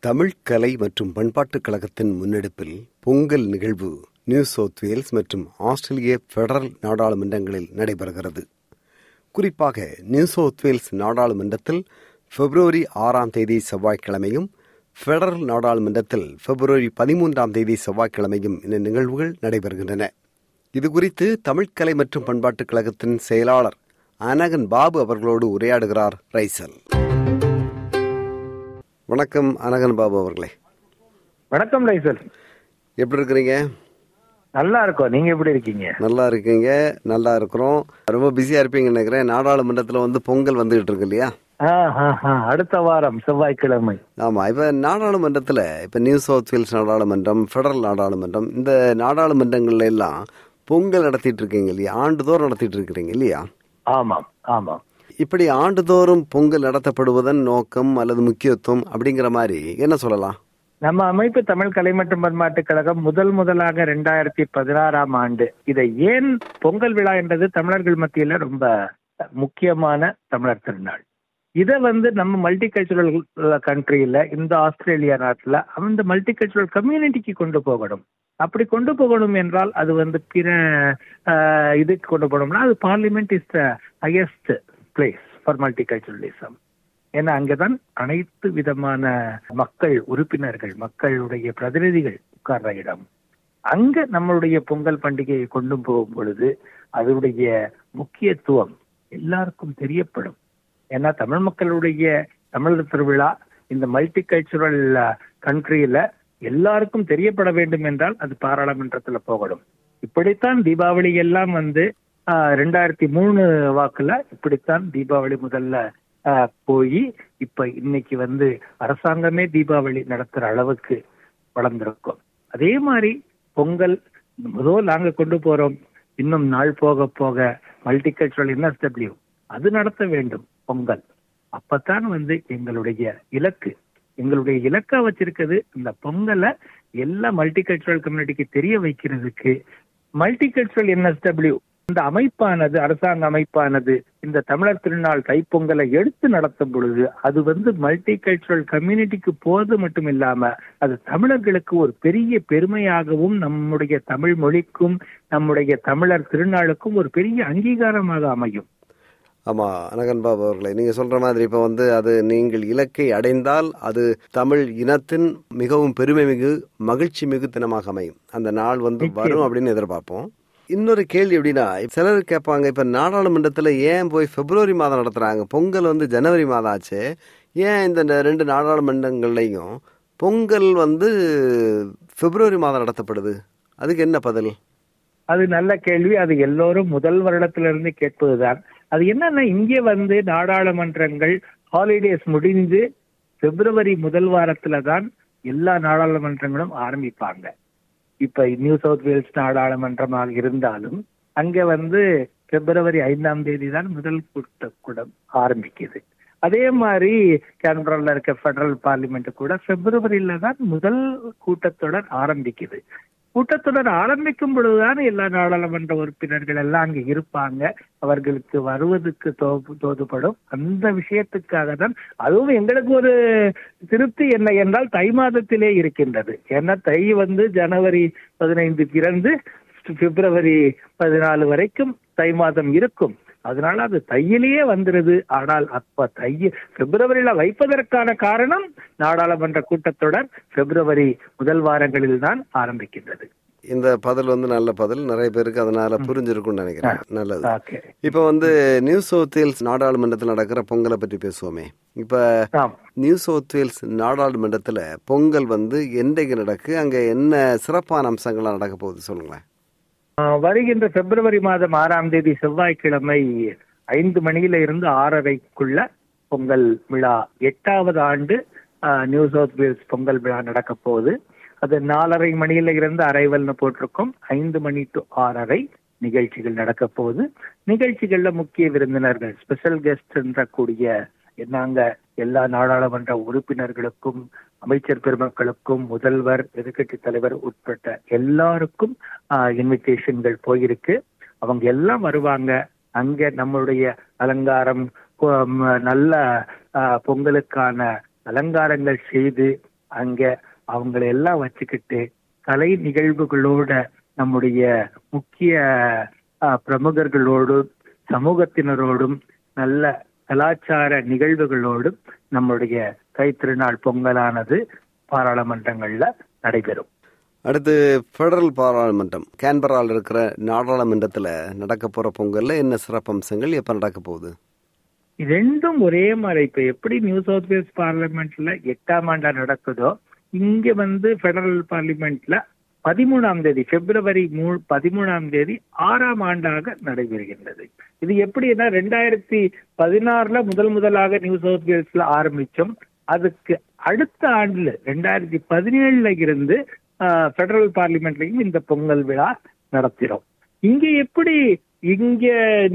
தமிழ் கலை மற்றும் பண்பாட்டுக் கழகத்தின் முன்னெடுப்பில் பொங்கல் நிகழ்வு நியூ சவுத் வேல்ஸ் மற்றும் ஆஸ்திரேலிய பெடரல் நாடாளுமன்றங்களில் நடைபெறுகிறது. குறிப்பாக நியூ சவுத் வேல்ஸ் நாடாளுமன்றத்தில் பிப்ரவரி ஆறாம் தேதி செவ்வாய்க்கிழமையும் பெடரல் நாடாளுமன்றத்தில் பிப்ரவரி பதிமூன்றாம் தேதி செவ்வாய்க்கிழமையும் இந்த நிகழ்வுகள் நடைபெறுகின்றன. இதுகுறித்து தமிழ்க்கலை மற்றும் பண்பாட்டுக் கழகத்தின் செயலாளர் அனகன் பாபு அவர்களோடு உரையாடுகிறார் ரைசல். வணக்கம் அனகன் பாபு அவர்களே. வணக்கம் ரைசல் எப்படி இருக்கிறீங்க? நல்லா இருக்கோம். நீங்க எப்படி இருக்கீங்க? நல்லா இருக்கீங்க நல்லா இருக்கிறோம். ரொம்ப பிஸியா இருப்பீங்கன்னு நினைக்கிறேன். நாடாளுமன்றத்துல வந்து பொங்கல் வந்துகிட்டு இருக்கு இல்லையா. அடுத்த வாரம் செவ்வாய்க்கிழமை. ஆமா இப்ப நாடாளுமன்றத்துல இப்ப நியூ சவுத் வேல்ஸ் நாடாளுமன்றம் பெடரல் நாடாளுமன்றம் இந்த நாடாளுமன்றங்கள்ல எல்லாம் பொங்கல் நடத்திட்டு இருக்கீங்க இல்லையா? ஆண்டுதோறும் நடத்திட்டு இருக்கிறீங்க இல்லையா? ஆமாம் ஆமாம். இப்படி ஆண்டுதோறும் பொங்கல் நடத்தப்படுவதன் நோக்கம் அல்லது முக்கியத்துவம் அப்படிங்கிற மாதிரி என்ன சொல்லலாம்? நம்ம அமைப்பு தமிழ் கலை மற்றும் பண்பாட்டுக் கழகம் முதல் முதலாக ரெண்டாயிரத்தி பதினாறாம் ஆண்டு. இதை ஏன் பொங்கல் விழா என்றது தமிழர்கள் மத்தியில ரொம்ப முக்கியமான தமிழர் திருநாள். இதை வந்து நம்ம மல்டி கல்ச்சுரல் கண்ட்ரியில இந்த ஆஸ்திரேலியா நாட்டுல அந்த மல்டி கல்ச்சுரல் கம்யூனிட்டிக்கு கொண்டு போகணும். அப்படி கொண்டு போகணும் என்றால் அது வந்து பிற இதுக்கு கொண்டு போகணும்னா அது parliament is the highest place for multiculturalism ஏன்னா அங்கதான் அனைத்து விதமான மக்கள் உறுப்பினர்கள் மக்களுடைய பிரதிநிதிகள் உட்கார்ற இடம். அங்க நம்மளுடைய பொங்கல் பண்டிகையை கொண்டு போகும் பொழுது அதனுடைய முக்கியத்துவம் எல்லாருக்கும் தெரியப்படும். ஏன்னா தமிழ் மக்களுடைய தமிழர் திருவிழா இந்த மல்டி கல்ச்சுரல் கண்ட்ரியில எல்லாருக்கும் தெரியப்பட வேண்டும் என்றால் அது பாராளுமன்றத்துல போகணும். இப்படித்தான் தீபாவளி எல்லாம் வந்து ரெண்டாயிரத்தி மூணு வாக்குல இப்படித்தான் தீபாவளி முதல்ல ஆஹ், போய் இப்ப இன்னைக்கு வந்து அரசாங்கமே தீபாவளி நடத்துற அளவுக்கு வளர்ந்திருக்கும். அதே மாதிரி பொங்கல் முதல் நாங்க கொண்டு போறோம். இன்னும் நாள் போக போக மல்டி கல்ச்சுரல் என்எஸ்டபிள்யூ அது நடத்த வேண்டும் பொங்கல். அப்பத்தான் வந்து எங்களுடைய இலக்கு. எங்களுடைய இலக்கா வச்சிருக்கிறது இந்த பொங்கலை எல்லா மல்டி கல்ச்சுரல் கம்யூனிட்டிக்கு தெரிய வைக்கிறதுக்கு மல்டி கல்ச்சுரல் என்எஸ்டபிள்யூ இந்த அமைப்பானது அரசாங்க அமைப்பானது இந்த தமிழர் திருநாள் தைப்பொங்கலை எடுத்து நடத்தும் பொழுது அது வந்து மல்டி கல்ச்சுரல் கம்யூனிட்டிக்கு போது மட்டும் இல்லாம அது தமிழர்களுக்கு ஒரு பெரிய பெருமையாகவும் நம்முடைய தமிழ் மொழிக்கும் நம்முடைய தமிழர் திருநாளுக்கும் ஒரு பெரிய அங்கீகாரமாக அமையும். ஆமா அனகன் பாபு அவர்களே நீங்க சொல்ற மாதிரி இப்ப வந்து அது நீங்கள் இலக்கை அடைந்தால் அது தமிழ் இனத்தின் மிகவும் பெருமை மிகு மகிழ்ச்சி மிகு தினமாக அமையும். அந்த நாள் வந்து வரும் அப்படின்னு எதிர்பார்ப்போம். இன்னொரு கேள்வி எப்படின்னா சிலர் கேட்பாங்க இப்ப நாடாளுமன்றத்துல ஏன் போய் பிப்ரவரி மாதம் நடத்துறாங்க? பொங்கல் வந்து ஜனவரி மாதம் ஆச்சு. ஏன் இந்த ரெண்டு நாடாளுமன்றங்கள்லையும் பொங்கல் வந்து பிப்ரவரி மாதம் நடத்தப்படுது? அதுக்கு என்ன பதில்? அது நல்ல கேள்வி. அது எல்லோரும் முதல் வருடத்திலிருந்து கேட்பதுதான். அது என்னன்னா இங்கே வந்து நாடாளுமன்றங்கள் ஹாலிடேஸ் முடிந்து பிப்ரவரி முதல் வாரத்துல தான் எல்லா நாடாளுமன்றங்களும் ஆரம்பிப்பாங்க. இப்ப நியூ சவுத் வேல்ஸ் நாடாளுமன்றமாக இருந்தாலும் அங்க வந்து பிப்ரவரி ஐந்தாம் தேதி தான் முதல் கூட்டக்கூடம் ஆரம்பிக்குது. அதே மாதிரி கேன்பரால இருக்க பெடரல் பார்லிமெண்ட் கூட பிப்ரவரியில தான் முதல் கூட்டத்தொடர் ஆரம்பிக்குது. கூட்டத்தொடர் ஆரம்பிக்கும் பொழுதுதான் எல்லா நாடாளுமன்ற உறுப்பினர்கள் எல்லாம் அங்க இருப்பாங்க. அவர்களுக்கு வருவதற்கு தோ- தோதுபடும். அந்த விஷயத்துக்காக தான் அதுவும் எங்களுக்கு ஒரு திருப்தி என்ன என்றால் தை மாதத்திலே இருக்கின்றது. ஏன்னா தை வந்து ஜனவரி பதினைந்து பிறந்து பிப்ரவரி பதினாலு வரைக்கும் தை மாதம் இருக்கும். அதனால அது தையிலேயே வந்துருது. ஆனால் அப்ப தை பிப்ரவரியில வைப்பதற்கான காரணம் நாடாளுமன்ற கூட்டத்தொடர் பிப்ரவரி முதல் வாரங்களில் தான் ஆரம்பிக்கின்றது. இந்த பதில் வந்து நல்ல பதில். நிறைய பேருக்கு அதனால புரிஞ்சிருக்கும்னு நினைக்கிறேன். நல்லது. இப்ப வந்து நியூ சவுத் வேல்ஸ் நாடாளுமன்றத்தில் நடக்கிற பொங்கலை பற்றி பேசுவோமே. இப்ப நியூ சவுத் வேல்ஸ் நாடாளுமன்றத்துல பொங்கல் வந்து என்றைக்கு நடக்கு? அங்க என்ன சிறப்பான அம்சங்கள்லாம் நடக்க போகுது சொல்லுங்களேன். வருகின்ற பிப்ரவரி மாதம் ஆறாம் தேதி செவ்வாய்க்கிழமை ஐந்து மணியில இருந்து ஆறரைக்குள்ள பொங்கல் விழா. எட்டாவது ஆண்டு ஆஹ் நியூ சவுத் வேல்ஸ் பொங்கல் விழா நடக்க போகுது. அது நாலரை மணியில இருந்து அரைவல்னு போட்டிருக்கோம். ஐந்து மணி டு ஆறரை நிகழ்ச்சிகள் நடக்க போகுது. நிகழ்ச்சிகள்ல முக்கிய விருந்தினர்கள் ஸ்பெஷல் கெஸ்ட் கூடிய நாங்க எல்லா நாடாளுமன்ற உறுப்பினர்களுக்கும் அமைச்சர் பெருமக்களுக்கும் முதல்வர் எதிர்கட்சி தலைவர் உட்பட்ட எல்லாருக்கும் இன்விடேஷன்கள் போயிருக்கு. அவங்க எல்லாம் வருவாங்க. அங்க நம்மளுடைய அலங்காரம் நல்ல பொங்கலுக்கான அலங்காரங்கள் செய்து அங்க அவங்களை எல்லாம் வச்சுக்கிட்டு கலை நிகழ்வுகளோட நம்முடைய முக்கிய பிரமுகர்களோடும் சமூகத்தினரோடும் நல்ல கலாச்சார நிகழ்வுகளோடும் நம்முடைய கைத்திருநாள் பொங்கலானது பாராளுமன்றங்கள்ல நடைபெறும். அடுத்து பெடரல் பாராளுமன்றம் கேன்பரால் இருக்கிற நாடாளுமன்றத்துல நடக்க போற பொங்கல்ல என்ன சிறப்பம்சங்கள் எப்ப நடக்க போகுது? ரெண்டும் ஒரே மாதிரி. இப்ப எப்படி நியூ சவுத் வேல்ஸ் பார்லிமெண்ட்ல எட்டாம் ஆண்டா நடக்குதோ இங்க வந்து பெடரல் பார்லிமெண்ட்ல பதிமூணாம் தேதி பிப்ரவரி மூ பதிமூணாம் தேதி ஆறாம் ஆண்டாக நடைபெறுகின்றது. இது எப்படின்னா ரெண்டாயிரத்தி பதினாறுல முதல் முதலாக நியூ சவுத் வேல்ஸ்ல ஆரம்பிச்சோம். அதுக்கு அடுத்த ஆண்டுல ரெண்டாயிரத்தி பதினேழுல இருந்து பெடரல் பார்லிமெண்ட்லயும் இந்த பொங்கல் விழா நடத்தினோம். இங்க எப்படி இங்க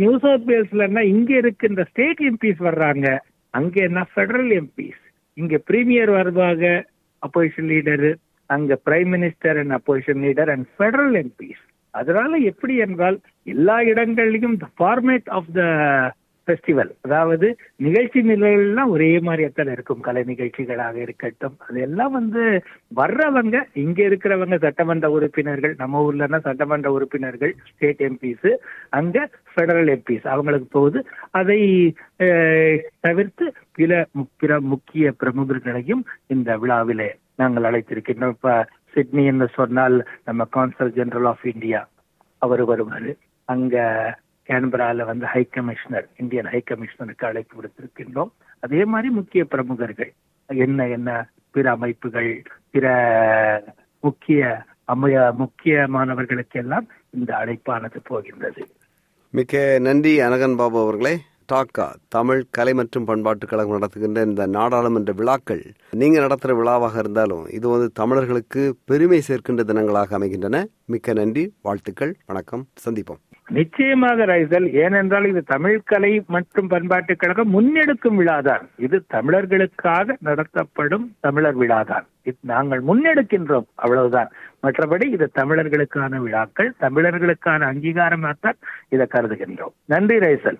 நியூ சவுத் வேல்ஸ்லன்னா இங்க இருக்கின்ற ஸ்டேட் எம்பிஸ் வர்றாங்க. அங்க என்ன பெடரல் எம்பிஸ் இங்க பிரீமியர் வருவாங்க அப்போசிஷன் லீடரு அங்க prime minister and opposition leader and federal MPs அதனால எப்படி என்றால் எல்லா இடங்கள்லயும் the format of the festival அதாவது நிகழ்ச்சி நிலைகள்லாம் ஒரே மாதிரியத்தான் இருக்கும். கலை நிகழ்ச்சிகளாக இருக்கட்டும். அதெல்லாம் வந்து வர்றவங்க இங்க இருக்கிறவங்க சட்டமன்ற உறுப்பினர்கள் நம்ம ஊர்லன்னா சட்டமன்ற உறுப்பினர்கள் ஸ்டேட் எம்பிஸ் அங்க பெடரல் எம்பிஸ் அவங்களுக்கு போகுது. அதை தவிர்த்து பிற பிற முக்கிய பிரமுகர்களையும் இந்த விழாவிலே நாங்கள் அழைத்திருக்கின்றோம். இப்ப சிட்னி என்று சொன்னால் நம்ம கான்சல் ஜெனரல் ஆஃப் இந்தியா அவர் வருவார். அங்க கேன்பரால வந்து ஹை கமிஷனர் இந்தியன் ஹை கமிஷனருக்கு அழைப்பு விடுத்திருக்கின்றோம். அதே மாதிரி முக்கிய பிரமுகர்கள் என்ன என்ன பிற அமைப்புகள் பிற முக்கிய அமைய முக்கியமானவர்களுக்கு எல்லாம் இந்த அழைப்பானது போகின்றது. மிக்க நன்றி அனகன் பாபு அவர்களே. டாக்கா தமிழ் கலை மற்றும் பண்பாட்டு கழகம் நடத்துகின்ற இந்த நாடாளுமன்ற விழாக்கள் நீங்க நடத்துற விழாவாக இருந்தாலும் இது வந்து தமிழர்களுக்கு பெருமை சேர்க்கின்ற தினங்களாக அமைகின்றன. மிக்க நன்றி வாழ்த்துக்கள் வணக்கம் சந்திப்போம். நிச்சயமாக ரைசல் ஏனென்றால் இது தமிழ் கலை மற்றும் பண்பாட்டு கழகம் முன்னெடுக்கும் விழாதான். இது தமிழர்களுக்காக நடத்தப்படும் தமிழர் விழாதான். நாங்கள் முன்னெடுக்கின்றோம் அவ்வளவுதான். மற்றபடி இது தமிழர்களுக்கான விழாக்கள் தமிழர்களுக்கான அங்கீகாரமாகத்தான் இதை கருதுகின்றோம். நன்றி ரைசல்.